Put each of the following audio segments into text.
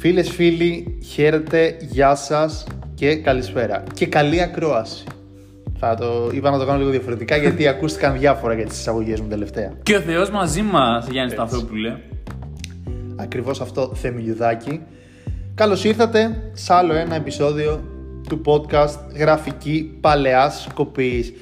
Φίλες, φίλοι, χαίρετε, γεια σας και καλησπέρα. Και καλή ακρόαση. Θα το είπα να το κάνω λίγο διαφορετικά γιατί ακούστηκαν διάφορα για τις εισαγωγές μου τελευταία. Και ο Θεός μαζί μας, Γιάννη Σταθόπουλε. Ακριβώς αυτό, Θεμιλιουδάκη. Καλώς ήρθατε σε άλλο ένα επεισόδιο του podcast Γραφική Παλαιάς Κοπής.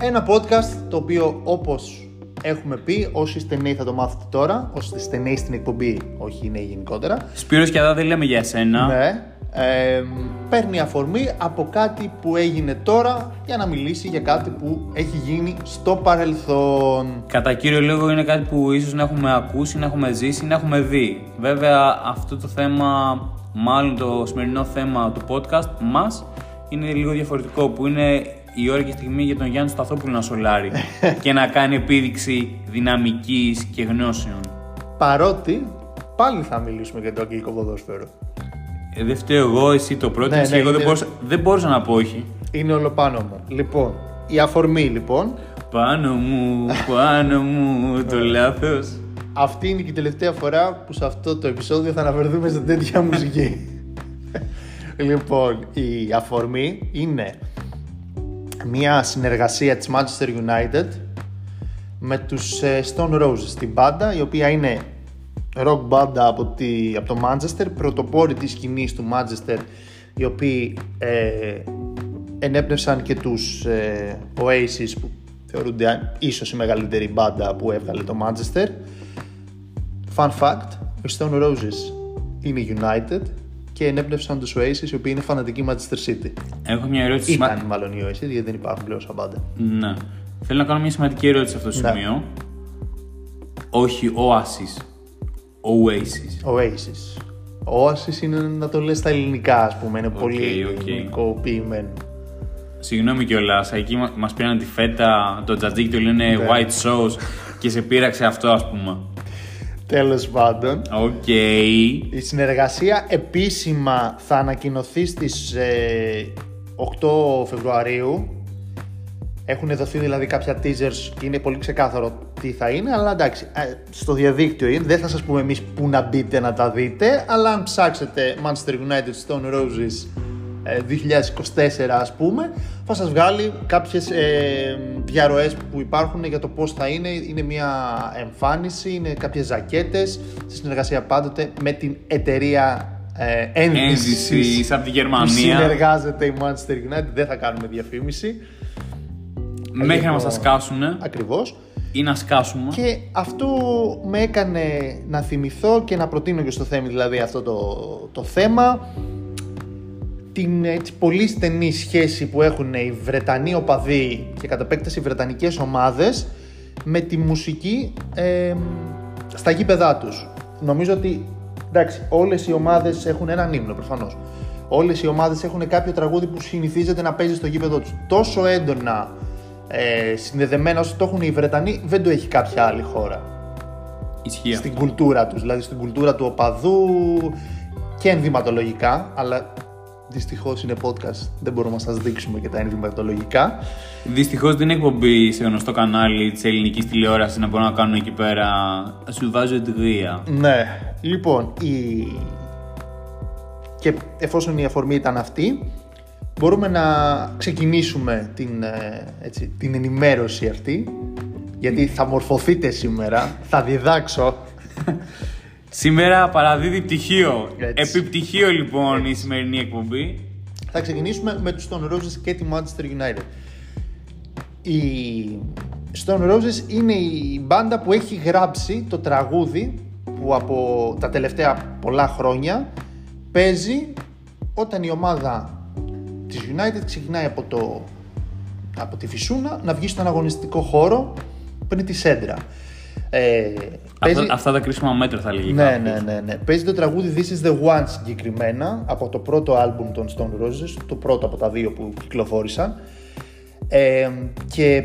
Ένα podcast το οποίο όπως έχουμε πει, όσοι είστε νέοι θα το μάθετε τώρα, όσοι είστε νέοι στην εκπομπή, όχι νέοι γενικότερα. Σπύρος και εδώ δεν λέμε για εσένα. Ναι. Ε, παίρνει αφορμή από κάτι που έγινε τώρα για να μιλήσει για κάτι που έχει γίνει στο παρελθόν. Κατά κύριο λόγο είναι κάτι που ίσως να έχουμε ακούσει, να έχουμε ζήσει, να έχουμε δει. Βέβαια αυτό το θέμα, μάλλον το σημερινό θέμα του podcast μας, είναι λίγο διαφορετικό που είναι η ώρα και η στιγμή για τον Γιάννη Σταθόπουλο να σολάρει και να κάνει επίδειξη δυναμικής και γνώσεων. Παρότι πάλι θα μιλήσουμε για το αγγλικό ποδόσφαιρο. Ε, δεν φταίω εγώ, εσύ το πρώτο Ναι, και ναι, εγώ δεν, είναι- μπορούσα, δεν μπορούσα να πω όχι. Είναι όλο πάνω μου. Λοιπόν, η αφορμή λοιπόν, Πάνω μου, πάνω μου, το λάθος. αυτή είναι και η τελευταία φορά που σε αυτό το επεισόδιο θα αναφερθούμε σε τέτοια μουσική. Λοιπόν, η αφορμή είναι μια συνεργασία της Manchester United με τους ε, Stone Roses, την μπάντα η οποία είναι rock μπάντα από, τη, από το Manchester, πρωτοπόροι της σκηνής του Manchester οι οποίοι ε, ενέπνευσαν και τους ε, Oasis που θεωρούνται ίσως η μεγαλύτερη μπάντα που έβγαλε το Manchester. Fun fact, οι Stone Roses είναι United και ενέπνευσαν τους Oasis οι οποίοι είναι φανατικοί Manchester City. Έχω μια ερώτηση. σημα- Ήταν μάλλον οι Oasis γιατί δεν υπάρχουν πλέον σαν μπάντα. Ναι. Θέλω να κάνω μια σημαντική ερώτηση σε αυτό το Ναι. σημείο. Όχι Oasis. Oasis. Oasis. Oasis είναι να το λες στα ελληνικά, ας πούμε. Είναι πολύ οκ. ελληνικοποιημένο. Συγγνώμη κιόλας, εκεί μα μας πήραν τη φέτα, το τζατζίκι το λένε Ναι. white sauce και σε πείραξε αυτό, ας πούμε. Τέλος πάντων, Οκ. η συνεργασία επίσημα θα ανακοινωθεί στις ε, 8 Φεβρουαρίου. Έχουν δοθεί δηλαδή κάποια teasers και είναι πολύ ξεκάθαρο τι θα είναι, αλλά εντάξει, ε, στο διαδίκτυο είναι, δεν θα σας πούμε εμείς που να μπείτε να τα δείτε, αλλά αν ψάξετε Manchester United Stone Roses ε, 2024 ας πούμε, θα σας βγάλει κάποιες ε, διαρροές που υπάρχουν για το πώς θα είναι. Είναι μια εμφάνιση, είναι κάποιες ζακέτες, στη συνεργασία πάντοτε με την εταιρεία ε, ένδυσης Ένδυση από τη που Γερμανία. συνεργάζεται η Manchester United, δεν θα κάνουμε διαφήμιση. Μέχρι να μας Λοιπόν, τα σκάσουνε Ακριβώς. ή να σκάσουμε. Και αυτό με έκανε να θυμηθώ και να προτείνω και στο θέμα δηλαδή αυτό το, το θέμα την έτσι, πολύ στενή σχέση που έχουν οι Βρετανοί οπαδοί και κατ' επέκταση οι Βρετανικές ομάδες με τη μουσική ε, στα γήπεδά τους. Νομίζω ότι εντάξει, όλες οι ομάδες έχουν έναν ύμνο προφανώς. Όλες οι ομάδες έχουν κάποιο τραγούδι που συνηθίζεται να παίζει στο γήπεδο τους. Τόσο έντονα ε, συνδεδεμένα όσο το έχουν οι Βρετανοί δεν το έχει κάποια άλλη χώρα Ισχύει αυτό. στην κουλτούρα τους, δηλαδή στην κουλτούρα του οπαδού και ενδυματολογικά, αλλά δυστυχώς είναι podcast, δεν μπορούμε να σας δείξουμε και τα ενδυματολογικά. Δυστυχώς δεν είναι εκπομπή σε γνωστό κανάλι της ελληνικής τηλεόρασης να μπορούν να κάνουν εκεί πέρα. Σου βάζω τρία. Ναι, λοιπόν, η... και εφόσον η αφορμή ήταν αυτή, μπορούμε να ξεκινήσουμε την, ε, έτσι, την ενημέρωση αυτή, γιατί θα μορφωθείτε σήμερα, θα διδάξω. Σήμερα παραδίδει πτυχίο. Έτσι. Επιπτυχίο λοιπόν η σημερινή εκπομπή. Θα ξεκινήσουμε με τους Stone Roses και τη Manchester United. Η Stone Roses είναι η μπάντα που έχει γράψει το τραγούδι που από τα τελευταία πολλά χρόνια παίζει όταν η ομάδα της United ξεκινάει από, το, από τη Φυσούνα να βγει στον αγωνιστικό χώρο πριν τη Σέντρα. Ε, παίζει- Αυτά, αυτά τα κρίσιμα μέτρα θα λέγει ναι, κάποιος. ναι, ναι, ναι. Παίζει το τραγούδι This is the One συγκεκριμένα από το πρώτο άλμπουμ των Stone Roses, το πρώτο από τα δύο που κυκλοφόρησαν. Ε, και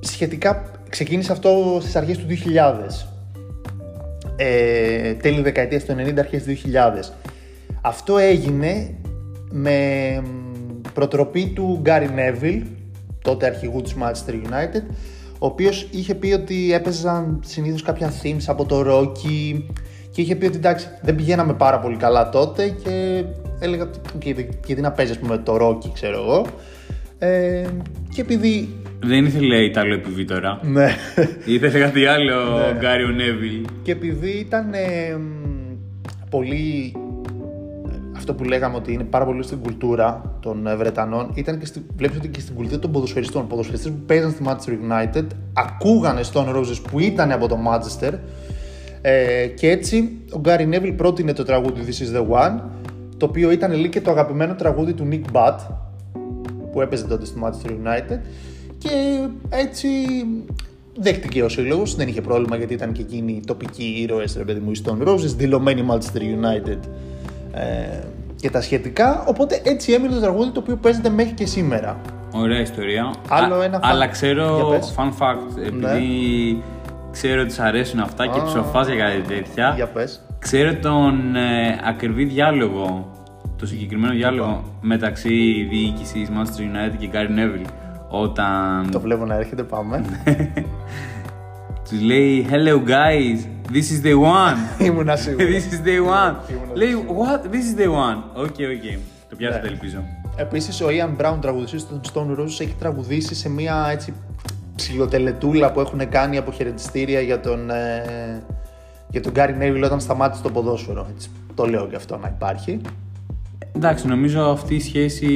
σχετικά ξεκίνησε αυτό στις αρχές του 2000. Ε, τέλη δεκαετίας του 90, αρχές του 2000. Αυτό έγινε με μ, προτροπή του Γκάρι Νέβιλ, τότε αρχηγού της Manchester United, ο οποίος είχε πει ότι έπαιζαν συνήθως κάποια themes από το Rocky Και είχε πει ότι εντάξει, δεν πηγαίναμε πάρα πολύ καλά τότε και έλεγα ότι «OK, γιατί να παίζει, ας πούμε, το Rocky, ξέρω εγώ. Ε, και επειδή. Δεν ήθελε Ιταλό MVP τώρα. Ναι. Ήθελε κάτι άλλο ο Γκάριο Νέβιλ. και επειδή ήταν ε, μ, πολύ. Αυτό που λέγαμε ότι είναι πάρα πολύ στην κουλτούρα των ε, Βρετανών, ήταν και στη, βλέπεις ότι και στην κουλτούρα των ποδοσφαιριστών. Ποδοσφαιριστές που παίζαν στη Manchester United ακούγανε Stone Roses που ήταν από το Manchester. Ε, και έτσι ο Γκάρι Νέβιλ πρότεινε το τραγούδι This is the One, το οποίο ήταν λίγο και το αγαπημένο τραγούδι του Nick Butt, που έπαιζε τότε στη Manchester United. Και έτσι δέχτηκε ο σύλλογος, δεν είχε πρόβλημα γιατί ήταν και εκείνοι οι τοπικοί ήρωες, ρε παιδί μου, οι Stone Roses, δηλωμένοι Manchester United ε, και τα σχετικά, οπότε έτσι έμεινε το τραγούδι το οποίο παίζεται μέχρι και σήμερα. Ωραία ιστορία. Άλλο Α- ένα Αλλά fun- ξέρω, Για πες. Ναι. fun fact, επειδή ξέρω ότι σ' αρέσουν αυτά και Α. ψοφάς για κάτι τέτοια. Για πες. Ξέρω τον ε, ακριβή διάλογο, το συγκεκριμένο διάλογο μεταξύ διοίκησης Manchester United και Gary Neville. Όταν Το βλέπω να έρχεται, πάμε. τους λέει Hello guys, this is the one. Ήμουνα σίγουρος. this is the one. Ήμουν λέει What, this is the one. Οκ, οκ. Το πιάσατε Ναι. ελπίζω. Επίσης, ο Ian Brown, τραγουδιστής των Stone Roses, έχει τραγουδήσει σε μια έτσι ψιλοτελετούλα που έχουν κάνει αποχαιρετιστήρια για τον, ε, για τον Gary Neville όταν σταμάτησε το ποδόσφαιρο. Έτσι, το λέω και αυτό να υπάρχει. Εντάξει, νομίζω αυτή η σχέση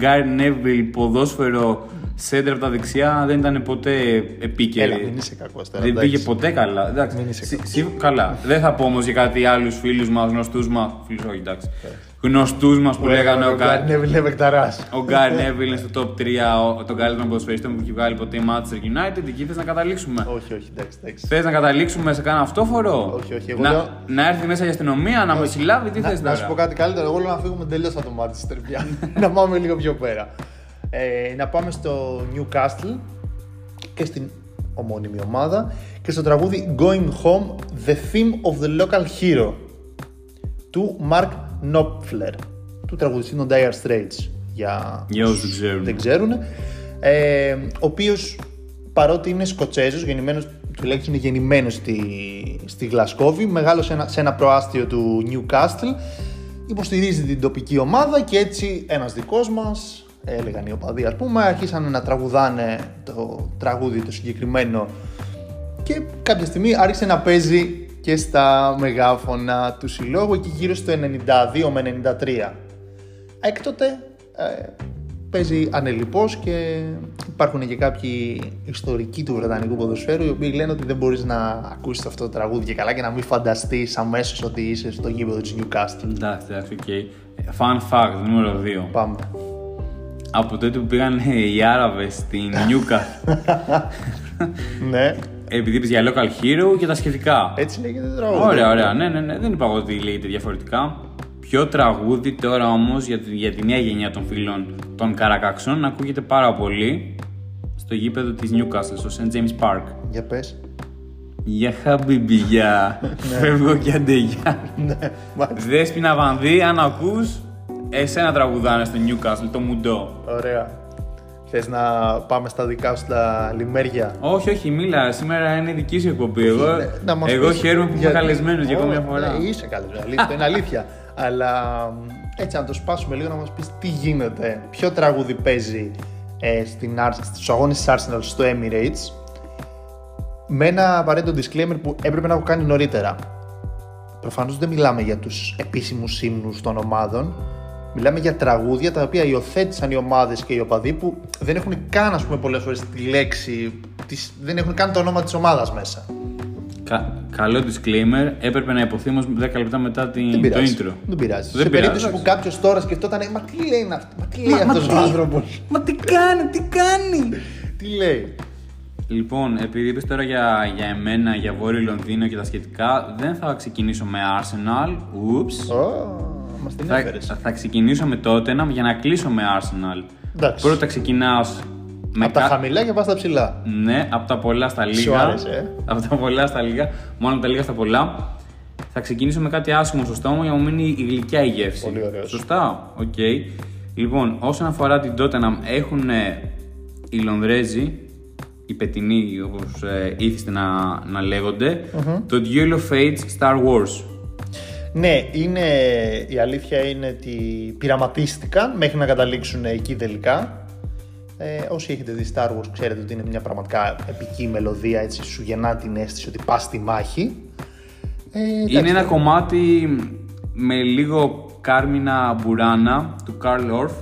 Gary Neville ποδόσφαιρο σέντρα από τα δεξιά δεν ήταν ποτέ επίκαιρη. Έλα, μην είσαι κακός τώρα. Δεν εντάξει. πήγε ποτέ καλά. Εντάξει, Μην είσαι σι- σι- καλά. Δεν θα πω όμως για κάτι άλλους φίλους μας, γνωστούς μας. Φίλους, όχι εντάξει. Γνωστούς μας που λέγανε ο Ο Gary Gary Neville είναι παικταρά. ο Gary Neville είναι στο top 3 ο- των καλύτερων ποδοσφαιριστών που έχει βγάλει ποτέ η Manchester United. Εκεί θες να καταλήξουμε. όχι, όχι, εντάξει. εντάξει. Θες να καταλήξουμε σε κανένα αυτόφορο; Όχι, όχι, εγώ να, λέω- να έρθει μέσα η αστυνομία, να με συλλάβει, τι Να, θες να τώρα; σου πω κάτι καλύτερο. Εγώ λέω να φύγουμε τελείως από το Manchester πια. να πάμε λίγο πιο πέρα. Ε, να πάμε στο Newcastle και στην ομώνυμη ομάδα και στο τραγούδι Going Home, The Theme of the Local Hero του Mark Knopfler, του τραγουδιστή των Dire Straits. Για, Για όσους δεν ξέρουν. δεν ξέρουν. Ε, ο οποίος παρότι είναι Σκοτσέζος, γεννημένος, τουλάχιστον είναι γεννημένος στη, στη Γλασκόβη, μεγάλος σε ένα, σε ένα προάστιο του Newcastle, υποστηρίζει την τοπική ομάδα και έτσι ένας δικός μας, έλεγαν οι οπαδοί ας πούμε, αρχίσαν να τραγουδάνε το τραγούδι το συγκεκριμένο και κάποια στιγμή άρχισε να παίζει και στα μεγάφωνα του συλλόγου εκεί γύρω στο 92 με 93. Έκτοτε ε, παίζει ανελιπώς και υπάρχουν και κάποιοι ιστορικοί του Βρετανικού ποδοσφαίρου οι οποίοι λένε ότι δεν μπορείς να ακούσεις αυτό το τραγούδι και καλά και να μην φανταστείς αμέσως ότι είσαι στο γήπεδο της Newcastle. Εντάξει, εντάξει, OK. Fun fact, νούμερο 2. Πάμε. Από τότε που πήγαν οι Άραβες στην Newca, ναι, επειδή είπες για local hero και τα σχετικά. έτσι λέγεται το τραγούδι. Ωραία, ωραία. Ναι, ναι, ναι. Δεν είπα εγώ ότι λέγεται διαφορετικά. Ποιο τραγούδι τώρα όμως για, τη- για τη νέα γενιά των φίλων των Καρακαξών ακούγεται πάρα πολύ στο γήπεδο της Newcastle, στο St. James Park. Για πες. Για χαμπιμπι, για φεύγω και αντεγιά. ναι, μάλιστα. Δέσποινα Βανδύ, αν ακούς, εσένα τραγουδάνε στο Newcastle, το μουντό. Ωραία. Θες να πάμε στα δικά σου τα λιμέρια; Όχι, όχι, μίλα. Σήμερα είναι δική σου εκπομπή. Εγώ, Ναι, να μας εγώ πεις χαίρομαι που είμαι γιατί- καλεσμένος για ακόμη μια Ω, φορά. Ναι, είσαι καλεσμένος. Αυτό είναι αλήθεια. Αλλά μ, έτσι, να το σπάσουμε λίγο να μας πεις τι γίνεται. Ποιο τραγούδι παίζει ε, στην Ars- στους αγώνες της Arsenal στο Emirates με ένα απαραίτητο disclaimer που έπρεπε να έχω κάνει νωρίτερα. Προφανώς δεν μιλάμε για τους επίσημους ύμνους των ομάδων. Μιλάμε για τραγούδια τα οποία υιοθέτησαν οι ομάδες και οι οπαδοί που δεν έχουν καν, ας πούμε, πολλές φορές τη λέξη, της, δεν έχουν καν το όνομα της ομάδας μέσα. Κα- καλό disclaimer. Έπρεπε να υποθεί όμως 10 λεπτά μετά την, Δεν το πειράζει. intro. Δεν πειράζει. Δεν σε πειράζει, περίπτωση που εντάξει. κάποιος τώρα σκεφτόταν, Μα τι λέει αυτό, Μα τι λέει αυτός ο άνθρωπος; Μα τι κάνει, τι κάνει; τι λέει; Λοιπόν, επειδή είπες τώρα για, για εμένα, για Βόρειο Λονδίνο και τα σχετικά, δεν θα ξεκινήσω με Arsenal. Oops. Μας την Θα, έφερες. θα ξεκινήσω με Tottenham για να κλείσω με Arsenal. Εντάξει. Πρώτα ξεκινάω με Από τα κα- χαμηλά και πας στα ψηλά. Ναι, από τα πολλά στα λίγα. Σου άρεσε, ε; Από τα πολλά στα λίγα. Μόνο από τα λίγα στα πολλά. Θα ξεκινήσω με κάτι άσχημο στο στόμα για να μου μείνει η γλυκιά η γεύση. Πολύ ωραίος. Σωστά. Οκ. Λοιπόν, όσον αφορά την Tottenham, έχουν ε, οι Λονδρέζοι, οι πετινοί όπως ε, είθισται να, να λέγονται το Duel of Fates Star Wars. Ναι, είναι, η αλήθεια είναι ότι πειραματίστηκαν μέχρι να καταλήξουν εκεί τελικά. Ε, όσοι έχετε δει Star Wars ξέρετε ότι είναι μια πραγματικά επική μελωδία, έτσι σου γεννά την αίσθηση ότι πας στη μάχη. Ε, είναι ένα κομμάτι με λίγο κάρμινα μπουράνα του Καρλ Ορφ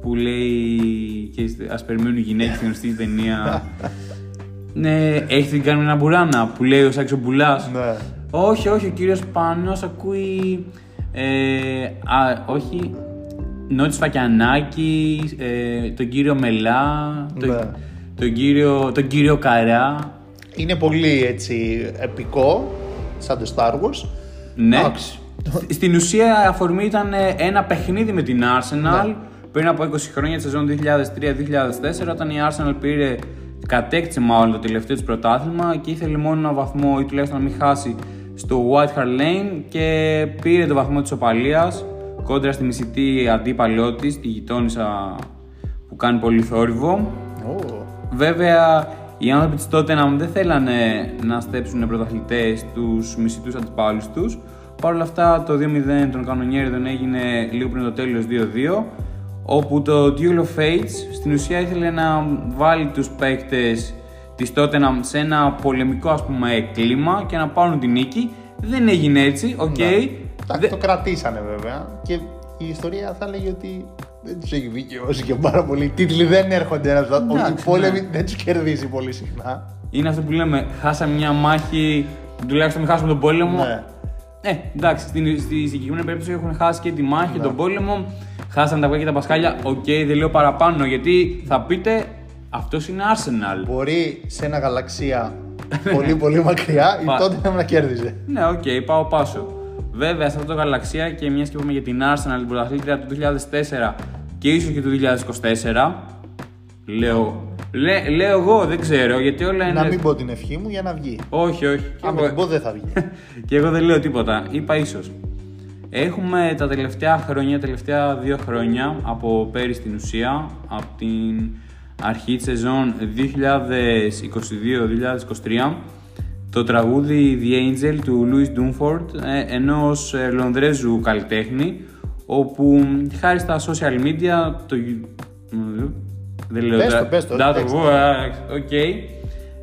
που λέει και ας περιμένουν οι γυναίκες στην γνωστή ταινία ναι, έχετε την κάρμινα μπουράνα που λέει ο Σάξο Μπουλάς Ναι. Όχι, όχι, ο κύριος Πάνος ακούει ε, α, όχι Νότης Φακιανάκη, ε, τον κύριο Μελά, τον, Ναι. τον, κύριο, τον κύριο Καρά. Είναι πολύ έτσι επικό, σαν το Star Wars. Ναι. Εντάξει. Στην ουσία η αφορμή ήταν ε, ένα παιχνίδι με την Arsenal Ναι. πριν από 20 χρόνια τη σεζόν 2003-2004 όταν η Arsenal πήρε, κατέκτησε μάλλον το τελευταίο της πρωτάθλημα και ήθελε μόνο ένα βαθμό ή τουλάχιστον να μην χάσει στο White Hart Lane και πήρε το βαθμό της οπαλίας κόντρα στη μισητή αντίπαλό της, τη γειτόνισσα που κάνει πολύ θόρυβο. Ω, Βέβαια, οι άνθρωποι της Tottenham δεν θέλανε να στέψουν πρωταθλητές τους μισητούς αντιπάλου του. Παρ' όλα αυτά, το 2-0 των κανονιέριδων έγινε λίγο πριν το τέλος 2-2. Όπου το Duel of Fates στην ουσία ήθελε να βάλει τους παίκτες της Tottenham σε ένα πολεμικό ας πούμε κλίμα και να πάρουν την νίκη. Δεν έγινε έτσι, οκ. Ναι. Εντάξει, Δε- το κρατήσανε βέβαια. Και η ιστορία θα λέγει ότι δεν τους έχει δικαιώσει και πάρα πολύ. Οι τίτλοι δεν έρχονται ένας στον Εντάξει, Οι πόλεμοι ναι. δεν τους κερδίζει πολύ συχνά. Είναι αυτό που λέμε, χάσαμε μια μάχη, τουλάχιστον μην χάσουμε τον πόλεμο. Ναι. Ε, εντάξει, στην, στη συγκεκριμένη περίπτωση έχουν χάσει και τη μάχη Ναι. και τον πόλεμο. Χάσανε τα παιδιά και τα πασχάλια. Οκ, δεν λέω παραπάνω γιατί θα πείτε αυτός είναι Arsenal. Μπορεί σε ένα γαλαξία πολύ πολύ μακριά η Πα- τότε να κέρδιζε. Ναι, οκ, πάω πάσο. Βέβαια, σε αυτό το γαλαξία και μιας και είπαμε για την Arsenal, την πρωταθλήτρια του 2004 και ίσως και του 2024. Λέω, λέ, λέω εγώ, δεν ξέρω γιατί όλα είναι. Να μην πω την ευχή μου για να βγει. Όχι, όχι. Και Αν εγώ- την πω δεν θα βγει. και εγώ δεν λέω τίποτα. Είπα ίσως. Έχουμε τα τελευταία χρόνια, τελευταία δύο χρόνια από πέρυσι στην ουσία, από την αρχή της σεζόν 2022-2023, το τραγούδι The Angel του Louis Dunford, ε, ενός ε, Λονδρέζου καλλιτέχνη, όπου χάρη στα social media, το... you- Δεν λέω Πες το, τα- πες το, τα- παίξτε. Οκ.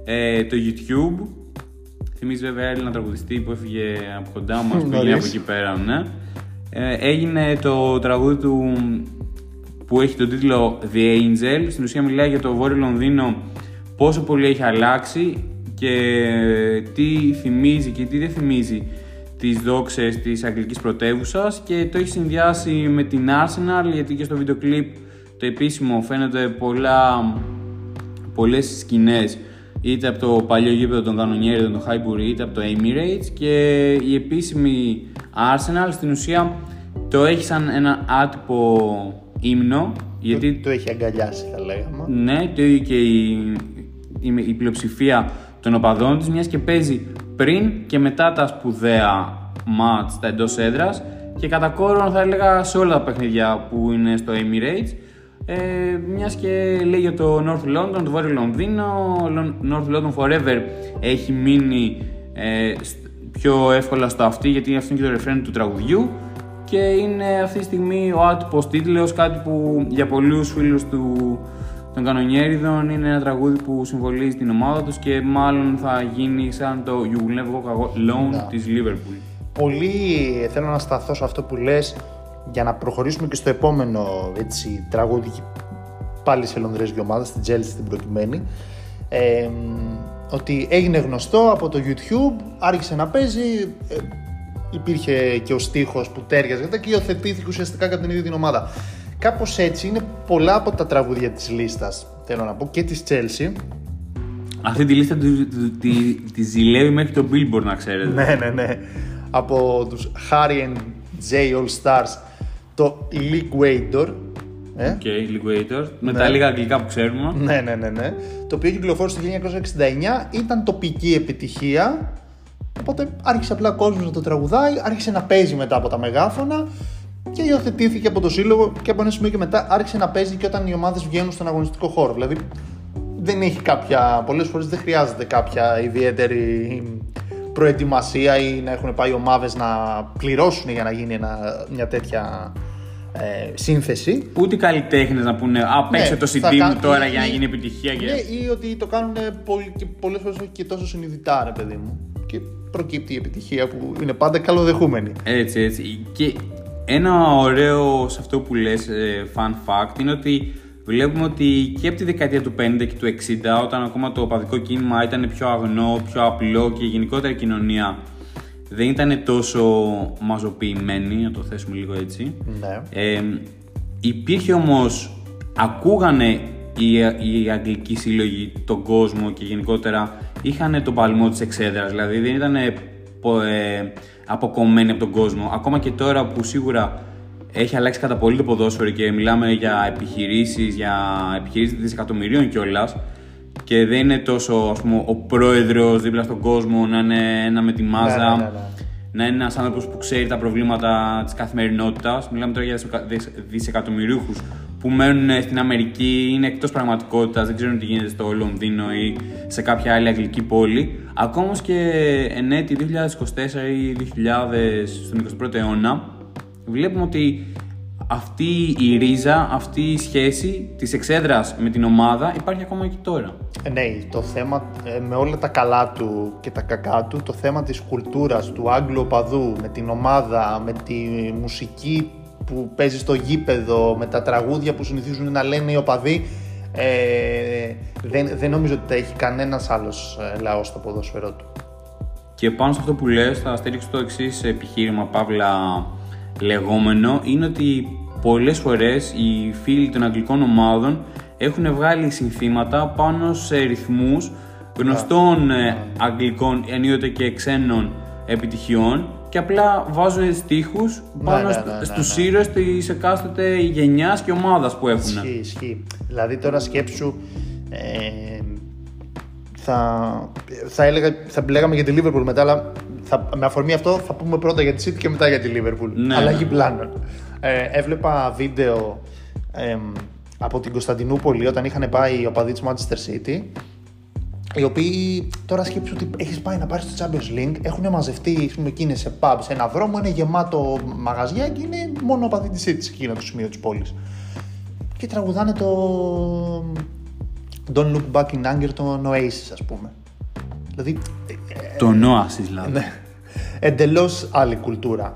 Ε, το YouTube Θυμίζει βέβαια Έλληνα τραγουδιστή που έφυγε από κοντά μας που Νωρίς. έγινε από εκεί πέρα, ναι. Ε, έγινε το τραγούδι του που έχει τον τίτλο The Angel. Στην ουσία μιλάει για το Βόρειο Λονδίνο πόσο πολύ έχει αλλάξει και τι θυμίζει και τι δεν θυμίζει τις δόξες της αγγλικής πρωτεύουσας και το έχει συνδυάσει με την Arsenal γιατί και στο βίντεο κλιπ το επίσημο φαίνεται πολλά πολλές σκηνές είτε από το παλιό γήπεδο των κανονιέριδων, το Highbury, είτε από το Emirates και η επίσημη Arsenal στην ουσία το έχει σαν ένα άτυπο ύμνο γιατί Το έχει αγκαλιάσει θα λέγαμε. ναι, το ίδιο και η, η, η πλειοψηφία των οπαδών της μιας και παίζει πριν και μετά τα σπουδαία μάτς τα εντός έδρας. Και κατά κόρον θα έλεγα σε όλα τα παιχνίδια που είναι στο Emirates. Ε, μιας και λέει για το North London, το Βόρειο Λονδίνο, Lon- North London Forever έχει μείνει ε, σ- πιο εύκολα στο αυτή γιατί αυτό είναι και το ρεφρέν του τραγουδιού και είναι αυτή τη στιγμή ο άτυπος τίτλος, κάτι που για πολλούς φίλους του, των κανονιέριδων είναι ένα τραγούδι που συμβολίζει την ομάδα τους και μάλλον θα γίνει σαν το You Will Never Walk Alone Ναι. της Liverpool. Πολύ θέλω να σταθώ σε αυτό που λες για να προχωρήσουμε και στο επόμενο έτσι, τραγούδι πάλι σε λονδρέζικη ομάδα, στην Chelsea στην προκειμένη. Ε, ότι έγινε γνωστό από το YouTube, άρχισε να παίζει, ε, υπήρχε και ο στίχος που τέριαζε και υιοθετήθηκε ουσιαστικά κατά την ίδια την ομάδα. Κάπως έτσι είναι πολλά από τα τραγούδια της λίστας, θέλω να πω, και της Chelsea. Αυτή τη λίστα του- του- τη, τη ζηλεύει μέχρι το Billboard να ξέρετε. Ναι, ναι, ναι. Από τους Harry and J All Stars, το Liquidator. Ε; OK, Liquidator. Με Ναι. τα λίγα αγγλικά που ξέρουμε. Ναι, ναι, ναι, ναι. Το οποίο κυκλοφόρησε το 1969, ήταν τοπική επιτυχία. Οπότε άρχισε απλά ο κόσμος να το τραγουδάει, άρχισε να παίζει μετά από τα μεγάφωνα και υιοθετήθηκε από το σύλλογο και από ένα σημείο και μετά άρχισε να παίζει και όταν οι ομάδες βγαίνουν στον αγωνιστικό χώρο. Δηλαδή δεν έχει κάποια. Πολλές φορές δεν χρειάζεται κάποια ιδιαίτερη προετοιμασία ή να έχουν πάει ομάδες να πληρώσουν για να γίνει ένα, μια τέτοια ε, σύνθεση. Ούτε οι καλλιτέχνες να πούνε Α, παίξε Ναι, το θα CD μου κάνουν- τώρα ή- για να ή- γίνει επιτυχία. Και... Ναι, ή ότι το κάνουν πολύ, και πολλές φορές όχι και τόσο συνειδητά, ρε παιδί μου. Και προκύπτει η επιτυχία που είναι πάντα καλοδεχούμενη. Έτσι, έτσι. Και ένα ωραίο σε αυτό που λες, ε, fun fact, είναι ότι βλέπουμε ότι και από τη δεκαετία του 50 και του 60, όταν ακόμα το οπαδικό κίνημα ήταν πιο αγνό, πιο απλό και η γενικότερα κοινωνία δεν ήταν τόσο μαζοποιημένη, να το θέσουμε λίγο έτσι. Ναι. Ε, υπήρχε όμως, ακούγανε οι, οι αγγλικοί σύλλογοι τον κόσμο και γενικότερα είχαν τον παλμό της εξέδρας, δηλαδή δεν ήταν ε, αποκομμένοι από τον κόσμο. Ακόμα και τώρα που σίγουρα έχει αλλάξει κατά πολύ το ποδόσφαιρο και μιλάμε για επιχειρήσεις, για επιχειρήσεις δισεκατομμυρίων κιόλας. Και δεν είναι τόσο ας πούμε, ο πρόεδρος δίπλα στον κόσμο να είναι ένα με τη μάζα Ναι, ναι, ναι, ναι. να είναι ένας άνθρωπος που ξέρει τα προβλήματα της καθημερινότητας. Μιλάμε τώρα για δισεκα- δισ- δισεκατομμυρίουχους που μένουν στην Αμερική, είναι εκτός πραγματικότητας, δεν ξέρουν τι γίνεται στο Λονδίνο ή σε κάποια άλλη αγγλική πόλη. Ακόμα όμως και εν έτη 2024 ή 2000 στον 21ο αιώνα, βλέπουμε ότι αυτή η ρίζα, αυτή η σχέση της εξέδρας με την ομάδα υπάρχει ακόμα και τώρα. Ε, Ναι, το θέμα ε, με όλα τα καλά του και τα κακά του, το θέμα της κουλτούρας του Άγγλου οπαδού, με την ομάδα, με τη μουσική που παίζει στο γήπεδο, με τα τραγούδια που συνηθίζουν να λένε οι οπαδοί, ε, δεν, δεν νομίζω ότι τα έχει κανένας άλλος ε, λαός στο ποδόσφαιρό του. Και πάνω σε αυτό που λες θα στηρίξω το εξής επιχείρημα, παύλα λεγόμενο, είναι ότι πολλές φορές οι φίλοι των αγγλικών ομάδων έχουν βγάλει συνθήματα πάνω σε ρυθμούς γνωστών ε, αγγλικών ενίοτε και ξένων επιτυχιών και απλά βάζουν στίχους πάνω ναι, στου- ναι, ναι, στους ναι. ήρωες της εκάστοτε γενιάς και ομάδας που έχουν. Ισχύει, ισχύει. Δηλαδή τώρα σκέψου. Ε, θα, θα, έλεγα, θα λέγαμε για τη Liverpool μετά, αλλά θα, με αφορμή αυτό θα πούμε πρώτα για τη City και μετά για τη Liverpool. Ναι, Αλλαγή ναι. πλάνων. Ε, έβλεπα βίντεο εμ, από την Κωνσταντινούπολη όταν είχαν πάει οι οπαδοί της Manchester City οι οποίοι τώρα σκέψου ότι έχεις πάει να πάρεις το Champions League, έχουν μαζευτεί ας πούμε, εκείνες σε pub, σε ένα δρόμο, είναι γεμάτο μαγαζιά και είναι μόνο οπαδοί της City σε εκείνο το σημείο της πόλης. Και τραγουδάνε το Don't Look Back in Anger των Oasis, ας πούμε. Δηλαδή, Το Oasis δηλαδή. ναι, εντελώς άλλη κουλτούρα.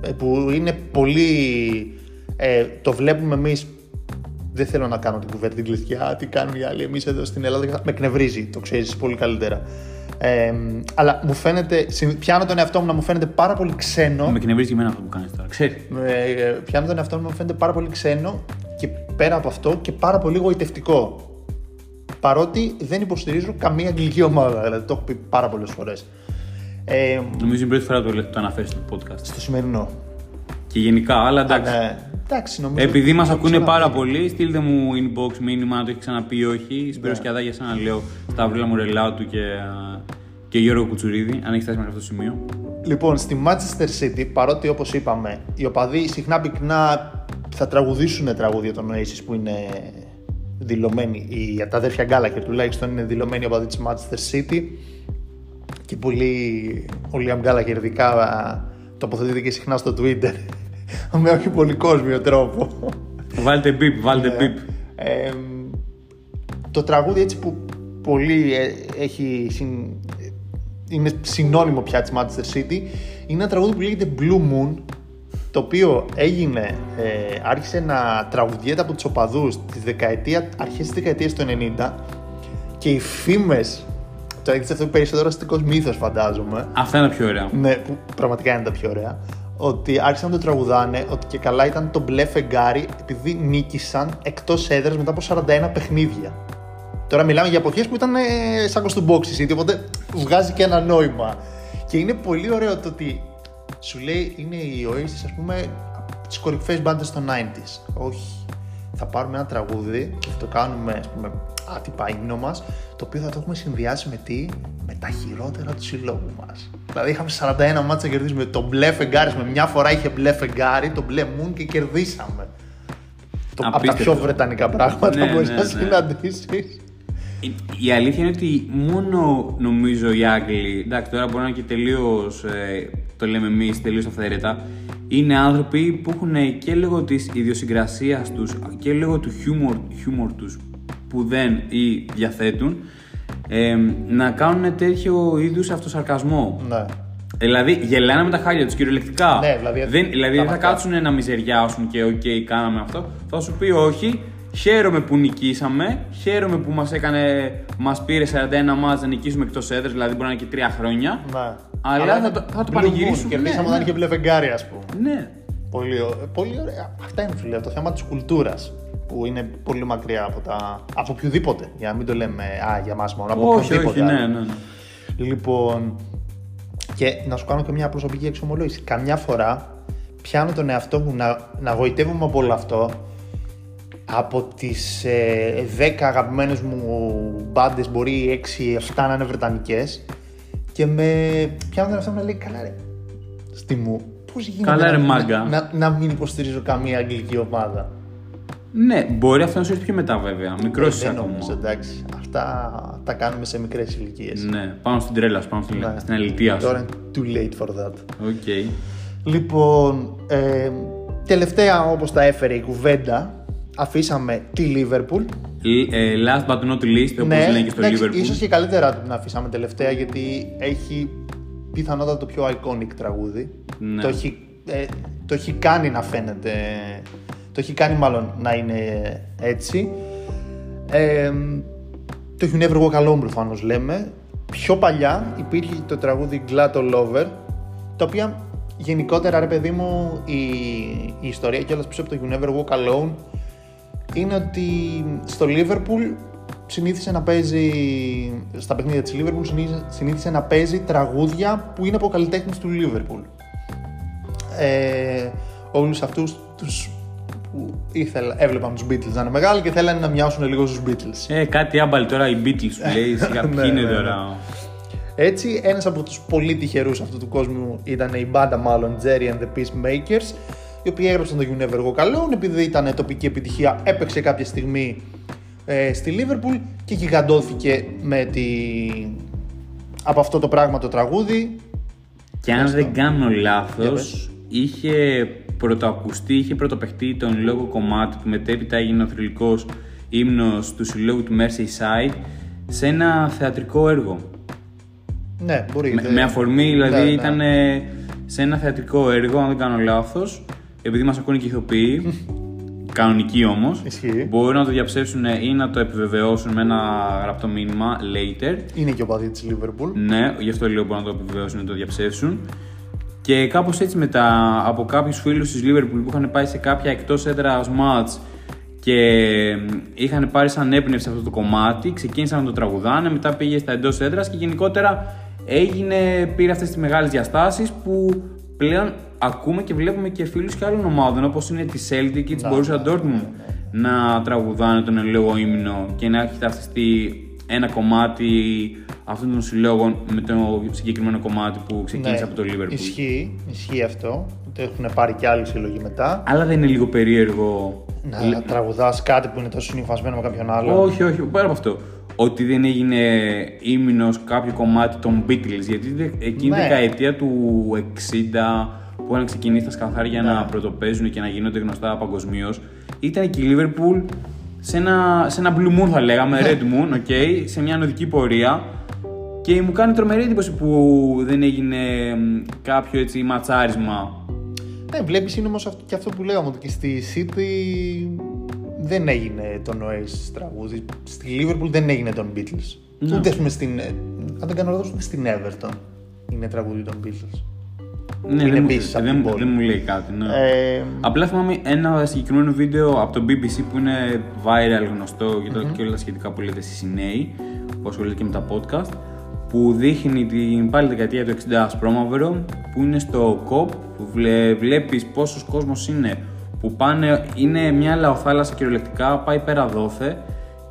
ε, Που είναι πολύ... Ε, το βλέπουμε εμείς δεν θέλω να κάνω την κουβέντα την κλειστιά, τι κάνουν οι άλλοι. Εμείς εδώ στην Ελλάδα με εκνευρίζει, το ξέρεις πολύ καλύτερα. Ε, αλλά μου φαίνεται, συν- πιάνω τον εαυτό μου να μου φαίνεται πάρα πολύ ξένο. Με εκνευρίζει και εμένα αυτό που κάνεις τώρα, ξέρεις. Ε, πιάνω τον εαυτό μου να μου φαίνεται πάρα πολύ ξένο και πέρα από αυτό και πάρα πολύ γοητευτικό. Παρότι δεν υποστηρίζω καμία αγγλική ομάδα, δηλαδή το έχω πει πάρα πολλές φορές. Ε, Νομίζω είναι η πρώτη φορά που το, το αναφέρεις στο podcast. στο σημερινό. Και γενικά, αλλά εντάξει. Ναι, εντάξει, νομίζω. Επειδή μας το ακούνε ξαναπεί. πάρα πολύ, στείλτε μου inbox μήνυμα αν το έχεις ξαναπεί ή όχι. Σπύρο Σκιαδά για σένα λέω Σταυρίλα Μουρελάτου και, α, και Γιώργο Κουτσουρίδη, αν έχεις φτάσει μέχρι αυτό το σημείο. Λοιπόν, στη Manchester City, παρότι όπως είπαμε, οι οπαδοί συχνά πυκνά θα τραγουδήσουν τραγούδια των Oasis που είναι δηλωμένοι, οι, τα αδέρφια Γκάλακερ τουλάχιστον είναι δηλωμένοι οπαδοί της Manchester City και πολύ, ο Liam Γκάλακερ ειδικά α, τοποθετείται και συχνά στο Twitter με όχι πολύ κόσμιο τρόπο. Βάλτε μπιπ, βάλτε Ναι. μπιπ. Ε, το τραγούδι έτσι που πολύ ε, έχει συν- είναι συνώνυμο πια της Manchester City είναι ένα τραγούδι που λέγεται Blue Moon το οποίο έγινε, ε, άρχισε να τραγουδιέται από τους οπαδούς τη δεκαετία, αρχές της δεκαετίας του 90 και οι φήμες το έχετε αυτό περισσότερο αστικός μύθος φαντάζομαι Αυτά είναι τα πιο ωραία. ναι, που πραγματικά είναι τα πιο ωραία. Ότι άρχισαν να το τραγουδάνε ότι και καλά ήταν το μπλε φεγγάρι επειδή νίκησαν εκτός έδρας μετά από 41 παιχνίδια. Τώρα μιλάμε για εποχές που ήταν ε, σαν του boxes, City, οπότε βγάζει και ένα νόημα. Και είναι πολύ ωραίο το ότι σου λέει είναι η Oasis, ας πούμε, από τις κορυφαίες μπάντες των 90s. Όχι. Θα πάρουμε ένα τραγούδι και θα το κάνουμε, ας πούμε, άτυπα ύμνο μας, το οποίο θα το έχουμε συνδυάσει με τι, με τα χειρότερα του συλλόγου μας. Δηλαδή είχαμε 41 μάτσα να κερδίσουμε. Το μπλε φεγγάρι, με μια φορά είχε μπλε φεγγάρι, το μπλε moon και κερδίσαμε. Το, από τα Απίστευτο. πιο βρετανικά πράγματα Ναι, μπορείς ναι, να ναι. συναντήσεις. η- η αλήθεια είναι ότι μόνο νομίζω οι Άγγλοι, εντάξει τώρα μπορεί να είναι και τελείως, το λέμε εμείς, τελείως αυθαίρετα, είναι άνθρωποι που έχουν και λόγω της ιδιοσυγκρασίας τους και λόγω του χιούμορ, χιούμορ τους που δεν ή διαθέτουν, ε, να κάνουν τέτοιο είδους αυτοσαρκασμό. Ναι. Δηλαδή, γελάνε με τα χάλια τους κυριολεκτικά. Ναι, δηλαδή, δεν, δηλαδή δεν θα πραγματικά. κάτσουν να μιζεριάσουν και οκ, κάναμε αυτό. Θα σου πει όχι, χαίρομαι που νικήσαμε, χαίρομαι που μας έκανε, μας πήρε 41 μάτς να νικήσουμε εκτός έδρας, δηλαδή μπορεί να είναι και 3 χρόνια. ναι. Αλλά θα το- θα το Blue πανηγυρίσουμε, Moon, Κερδίσαμε ναι, όταν ναι. είχε μπλε φεγγάρι, ας πούμε. Ναι. Πολύ, ω- πολύ ωραία. Αυτά είναι φίλε. Το θέμα της κουλτούρας που είναι πολύ μακριά από, τα, από οποιοδήποτε. Για να μην το λέμε α, για μας μόνο. Από Όχι, οποιοδήποτε. όχι, ναι, άλλο. ναι. ναι. Λοιπόν, και να σου κάνω και μια προσωπική εξομολόγηση. Καμιά φορά πιάνω τον εαυτό μου να, να γοητεύομαι από όλο αυτό. Από τις ε, 10 αγαπημένες μου μπάντες μπορεί 6-7 να είναι βρετανικές και με πιάνω τον εαυτό μου να λέει καλά ρε, στη μου, πώς γίνεται Καλά, να, ρε, να- μάγκα». να, να μην υποστηρίζω καμία αγγλική ομάδα. Ναι, μπορεί αυτό να σου έρθει πιο μετά βέβαια. Μικρός είσαι Δεν ακόμα. νομίζω, εντάξει. Αυτά τα κάνουμε σε μικρές ηλικίες. Ναι, πάνω στην τρέλα σου, πάνω στην, Ναι. στην αλητία σου. Τώρα είναι too late for that. OK. Λοιπόν, ε, τελευταία όπως τα έφερε η κουβέντα, αφήσαμε τη Liverpool. Ε, last but not least, όπως λένε και στο Ναι, εντάξει, Liverpool. ίσως και καλύτερα την αφήσαμε τελευταία γιατί έχει πιθανότατα το πιο iconic τραγούδι. Ναι. Το, έχει, ε, το έχει κάνει να φαίνεται, το έχει κάνει μάλλον να είναι έτσι. Ε, το You Never Walk Alone προφανώς λέμε. Πιο παλιά υπήρχε το τραγούδι Glad All Over, το οποίο γενικότερα ρε παιδί μου η, η ιστορία κιόλας πίσω από το You Never Walk Alone είναι ότι στο Liverpool συνήθισε να παίζει, στα παιχνίδια της Liverpool συνήθισε, συνήθισε να παίζει τραγούδια που είναι από καλλιτέχνες του Liverpool. Ε, όλους αυτούς τους που ήθελα, έβλεπαν τους Beatles να είναι μεγάλοι και θέλανε να μοιάσουν λίγο στους Beatles. Ε, κάτι άμπαλ τώρα, οι Beatles σου λέει. Σιγά ποιοι Ναι, είναι ναι, ναι. τώρα. Έτσι, ένας από τους πολύ τυχερούς αυτού του κόσμου ήταν η μπάντα μάλλον Jerry and the Peacemakers, οι οποίοι έγραψαν το You Never Walk Alone, επειδή ήταν τοπική επιτυχία, έπαιξε κάποια στιγμή ε, στη Λίβερπουλ και γιγαντώθηκε με τη... από αυτό το πράγμα το τραγούδι. Και αν δεν κάνω Για λάθο, πες. είχε πρωτοακουστεί, είχε πρωτοπαιχτεί τον λόγο κομμάτι που μετέπειτα έγινε ο θρηλυκός ύμνος του συλλόγου του Merseyside σε ένα θεατρικό έργο. Ναι, μπορεί. Με, δεν- με αφορμή, δηλαδή Ναι, ναι. ήταν ε, σε ένα θεατρικό έργο, αν δεν κάνω λάθος, επειδή μας ακούνε και ηθοποιοί, κανονικοί όμως, Ισχύει. μπορούν να το διαψεύσουν ή να το επιβεβαιώσουν με ένα γραπτό μήνυμα later. Είναι και ο παδί της Λίβερπουλ. Ναι, γι' αυτό λέω μπορούν να το επιβεβαιώσουν να το διαψεύσουν. Και κάπως έτσι μετά από κάποιους φίλους της Liverpool που είχαν πάει σε κάποια εκτός έδρας match και είχαν πάρει σαν έμπνευση αυτό το κομμάτι, ξεκίνησαν να το τραγουδάνε, μετά πήγε στα εντός έδρας και γενικότερα έγινε, πήρε αυτές τις μεγάλες διαστάσεις που πλέον ακούμε και βλέπουμε και φίλους και άλλων ομάδων όπως είναι τη Celtic και της Να, Borussia ναι, Dortmund να τραγουδάνε τον εν λόγω ύμνο και να έχει ταυτιστεί ένα κομμάτι αυτών των συλλόγων με το συγκεκριμένο κομμάτι που ξεκίνησε από το Liverpool. Ναι, Ισχύει, ισχύει αυτό. Το έχουν πάρει και άλλοι σύλλογοι μετά. Αλλά δεν είναι λίγο περίεργο. Να τραγουδάς κάτι που είναι τόσο συνυφασμένο με κάποιον άλλο. Όχι, όχι, πέρα από αυτό. Ότι δεν έγινε ύμνος κάποιο κομμάτι των Beatles. Γιατί δε- εκείνη Ναι. η δεκαετία του 60 που είχαν ξεκινήσει τα σκαθάρια Ναι. να πρωτοπαίζουν και να γίνονται γνωστά παγκοσμίως, ήταν και η Liverpool σε ένα, σε ένα Blue Moon θα λέγαμε, Ναι. Red Moon, okay, σε μια νοδική πορεία. Και μου κάνει τρομερή εντύπωση που δεν έγινε μ, κάποιο έτσι ματσάρισμα. Ναι, βλέπεις είναι όμως αυτό, και αυτό που λέγαμε ότι και στη City δεν έγινε τον Oasis τραγούδι. Στη Liverpool δεν έγινε τον Beatles. Ναι. Ούτε ας πούμε στην, ε, αν δεν κάνω λάθος, ούτε στην Everton είναι τραγούδι των Beatles. Ναι, είναι δεν, μου- επίσης από δεν, την μου- πόλη. δεν μου λέει κάτι. Ναι. Ε, Απλά θυμάμαι ένα συγκεκριμένο βίντεο από το BBC που είναι viral γνωστό και, το, και όλα τα σχετικά που λέτε εσείς οι νέοι που ασχολείται και με τα podcast που δείχνει την πάλι δεκαετία του 60 ασπρόμαυρο που είναι στο COP που βλέ, βλέπεις πόσος κόσμος είναι που πάνε, είναι μια λαοθάλασσα κυριολεκτικά, πάει πέρα δόθε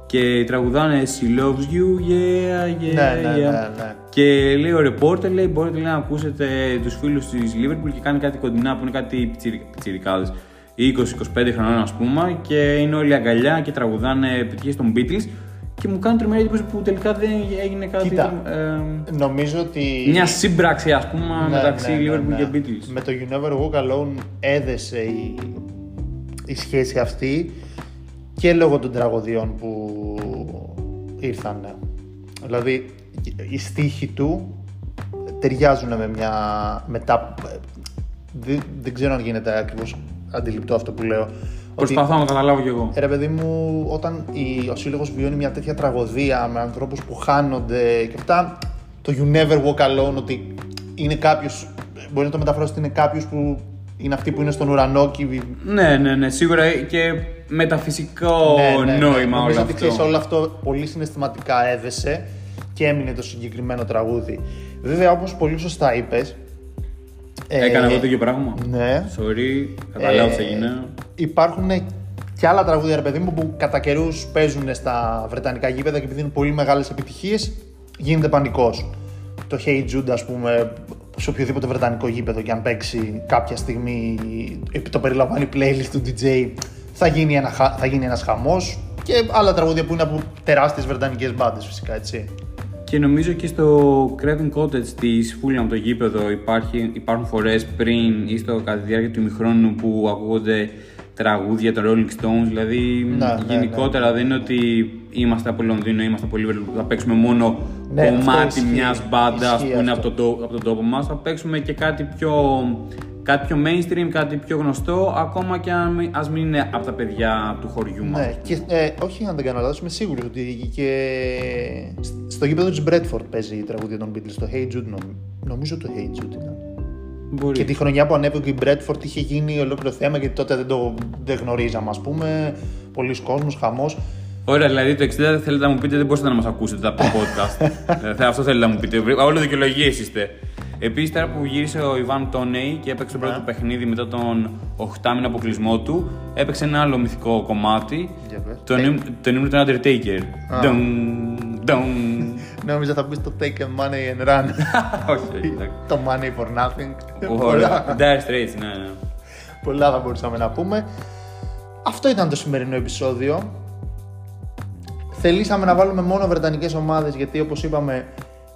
και τραγουδάνε She loves you, yeah, yeah, Ναι, ναι, yeah. ναι, ναι. Και λέει ο ρεπόρτερ, λέει, μπορείτε λέει, να ακούσετε τους φίλους της Liverpool και κάνει κάτι κοντινά που είναι κάτι πιτσιρι- πιτσιρικάδες. 20-25 χρονών ας πούμε και είναι όλοι αγκαλιά και τραγουδάνε επιτυχίες των Beatles και μου κάνει τρομερή εντύπωση που τελικά δεν έγινε κάτι. Κοίτα, ε, Νομίζω ότι. μια σύμπραξη, ας πούμε, Ναι, μεταξύ ναι, ναι, Liverpool ναι. και Beatles. Με το You Never Walk Alone έδεσε η, η σχέση αυτή και λόγω των τραγωδιών που ήρθαν. Δηλαδή, οι στίχοι του ταιριάζουν με μια... Μετά, δεν, δεν ξέρω αν γίνεται ακριβώς αντιληπτό αυτό που λέω. Ότι- Προσπαθώ να το καταλάβω κι εγώ. ε, Ρε παιδί μου, όταν η, ο σύλλογος βιώνει μια τέτοια τραγωδία με ανθρώπους που χάνονται και αυτά, το You Never Walk Alone, ότι είναι κάποιος. Μπορεί να το μεταφράσει ότι είναι κάποιος που είναι αυτοί που είναι στον ουρανό και. Ναι, ναι, ναι, σίγουρα και μεταφυσικό Ναι, ναι, ναι. νόημα όλο Νομίζω ότι αυτό. ξέρεις, όλο αυτό πολύ συναισθηματικά έδεσε και έμεινε το συγκεκριμένο τραγούδι. Βέβαια, όπως πολύ σωστά είπες. Έκανα εγώ το ίδιο πράγμα. Ναι. Sorry, καταλάβω τι Ε, έγινε. Υπάρχουν και άλλα τραγούδια, ρε παιδί μου, που κατά καιρούς παίζουν στα βρετανικά γήπεδα και επειδή είναι πολύ μεγάλες επιτυχίες, γίνεται πανικός. Το Hey Jude, ας πούμε, σε οποιοδήποτε βρετανικό γήπεδο και αν παίξει κάποια στιγμή, επί το περιλαμβάνει playlist του DJ, θα γίνει, ένα, χα- θα γίνει ένας χαμός και άλλα τραγούδια που είναι από τεράστιες βρετανικές μπάντες φυσικά, έτσι. Και νομίζω και στο Craven Cottage της Fulham το γήπεδο υπάρχει, υπάρχουν φορές πριν ή στο κατά τη διάρκεια του ημιχρόνου που ακούγονται τραγούδια των Rolling Stones. Δηλαδή ναι, γενικότερα δεν είναι ότι είμαστε από Λονδίνο, είμαστε από Liverpool, θα παίξουμε μόνο Ναι, αυτό κομμάτι ισχύει. μιας μπάντας Ισχύει που είναι αυτό. από τον, τό- από τον τόπο μας. Θα παίξουμε και κάτι πιο, κάτι πιο mainstream, κάτι πιο γνωστό, ακόμα και αν μην- ας μην είναι από τα παιδιά του χωριού μας. Ναι, και, ε, όχι αν δεν κάνω λάθος, είμαι σίγουρος ότι και στο γήπεδο της Bradford παίζει η τραγούδια των Beatles, το Hey Jude, νομ- νομίζω το Hey Jude ήταν. Μπορεί. Και τη χρονιά που ανέβηκε η Bradford είχε γίνει ολόκληρο θέμα γιατί τότε δεν το δεν γνωρίζαμε, ας πούμε. Πολλοί κόσμος, χαμός. Ωραία, δηλαδή το 60 θέλετε να μου πείτε δεν μπορείτε να μας ακούσετε από το podcast. Ε, αυτό θέλετε να μου πείτε. Όλο δικαιολογίες είστε. Επίσης, τώρα που γύρισε ο Ιβάν Τόνεϊ και έπαιξε το πρώτο Ναι. παιχνίδι μετά τον 8μηνο αποκλεισμό του, έπαιξε ένα άλλο μυθικό κομμάτι. Για πες. Τον ύμ- Τον ύμνο του Undertaker. Α. Ντον, ντον. Νόμιζα θα πεις το Take a Money and Run. Όχι, όχι, εντάξει. το Money for Nothing. Ωραία. πολλά, Dire Straits, ναι, ναι. πολλά θα μπορούσαμε να πούμε. Αυτό ήταν το σημερινό επεισόδιο. Θελήσαμε να βάλουμε μόνο βρετανικές ομάδες γιατί όπως είπαμε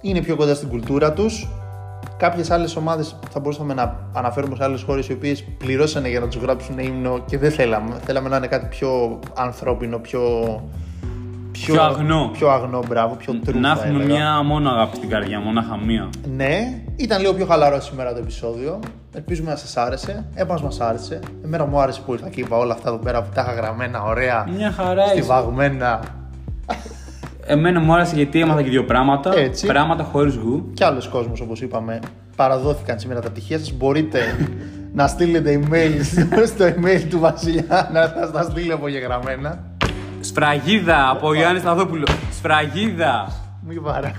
είναι πιο κοντά στην κουλτούρα τους. Κάποιες άλλες ομάδες θα μπορούσαμε να αναφέρουμε σε άλλες χώρες οι οποίες πληρώσανε για να τους γράψουν ύμνο και δεν θέλαμε. Θέλαμε να είναι κάτι πιο ανθρώπινο, πιο... Πιο αγνό. Πιο αγνό, μπράβο, πιο true Να θα έχουμε έλεγα. μια μόνο αγάπη στην καρδιά, μονάχα μία. Ναι, ήταν λίγο πιο χαλαρό σήμερα το επεισόδιο. Ελπίζουμε να σας άρεσε. Εμάς μας άρεσε. Εμένα μου άρεσε που ήρθα και είπα όλα αυτά εδώ πέρα που τα είχα γραμμένα ωραία. Μια χαρά είσαι. Στιβαγμένα. Εμένα μου άρεσε γιατί έμαθα και δύο πράγματα. Έτσι. Πράγματα χωρίς γου. Κι άλλος κόσμος, όπως είπαμε, παραδόθηκαν σήμερα τα πτυχία σας. Μπορείτε να στείλετε email στο, στο email του Βασιλιά να σα τα στείλει απογεγραμμένα. Σφραγίδα από Γιάννη Σταθόπουλο. Σφραγίδα. Μην παρά.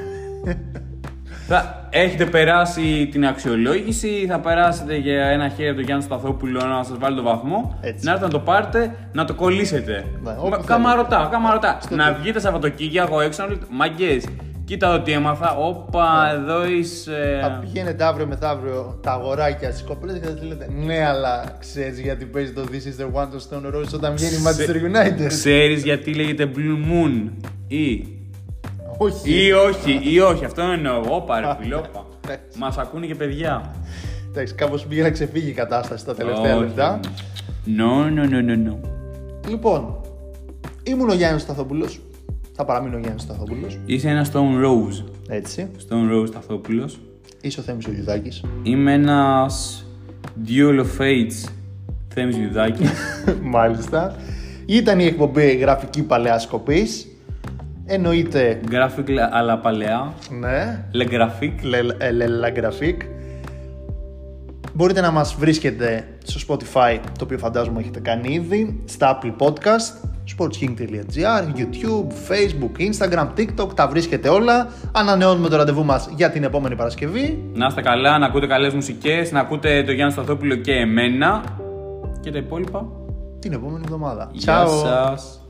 Θα έχετε περάσει την αξιολόγηση, θα περάσετε για ένα χέρι από τον Γιάννη Σταθόπουλο να σας βάλει το βαθμό. Έτσι. Να έρθετε να το πάρετε, να το κολλήσετε. Ναι, όπου Μα- θέλετε. Καμαρωτά, καμαρωτά. Να βγείτε Σαββατοκύριακο έξω να λέτε Μαγκέ, κοίτα εδώ τι έμαθα. Όπα, εδώ είσαι. Θα πηγαίνετε αύριο μεθαύριο τα αγοράκια στις κοπέλες και θα του λέτε Ναι, αλλά ξέρεις γιατί παίζει το This is the one to Stone Roses όταν βγαίνει η Manchester United. Ξέρεις γιατί λέγεται Blue Moon ή. Όχι. Ή όχι, ή όχι, αυτό εννοώ. Όπα, ρε φιλόπα. Εντάξει. Μας ακούνε και παιδιά. Εντάξει, κάπως πήγε να ξεφύγει η κατάσταση τα τελευταία Όχι. λεπτά. No, no, no, no, no. Λοιπόν, ήμουν ο Γιάννης Σταθόπουλος. Θα παραμείνω ο Γιάννης Σταθόπουλος. Είσαι ένας Stone Rose. Έτσι. Stone Rose Σταθόπουλος. Είσαι ο Θέμης ο Γιουδάκη. Είμαι ένας Duel of Fates Θέμης Γιουδάκη. Μάλιστα. Ήταν η εκπομπή Γραφική Παλαιά Σκοπής. Εννοείται. Graphic αλλά παλαιά. Ναι. Le Graphic. Λε- ε, Λελα Graphic. Μπορείτε να μας βρίσκετε στο Spotify, το οποίο φαντάζομαι έχετε κάνει ήδη, στα Apple Podcast, sportsking.gr, YouTube, Facebook, Instagram, TikTok, τα βρίσκετε όλα. Ανανεώνουμε το ραντεβού μας για την επόμενη Παρασκευή. Να είστε καλά, να ακούτε καλές μουσικές, να ακούτε το Γιάννη Σταθόπουλο και εμένα. Και τα υπόλοιπα. Την επόμενη εβδομάδα. Γεια σας.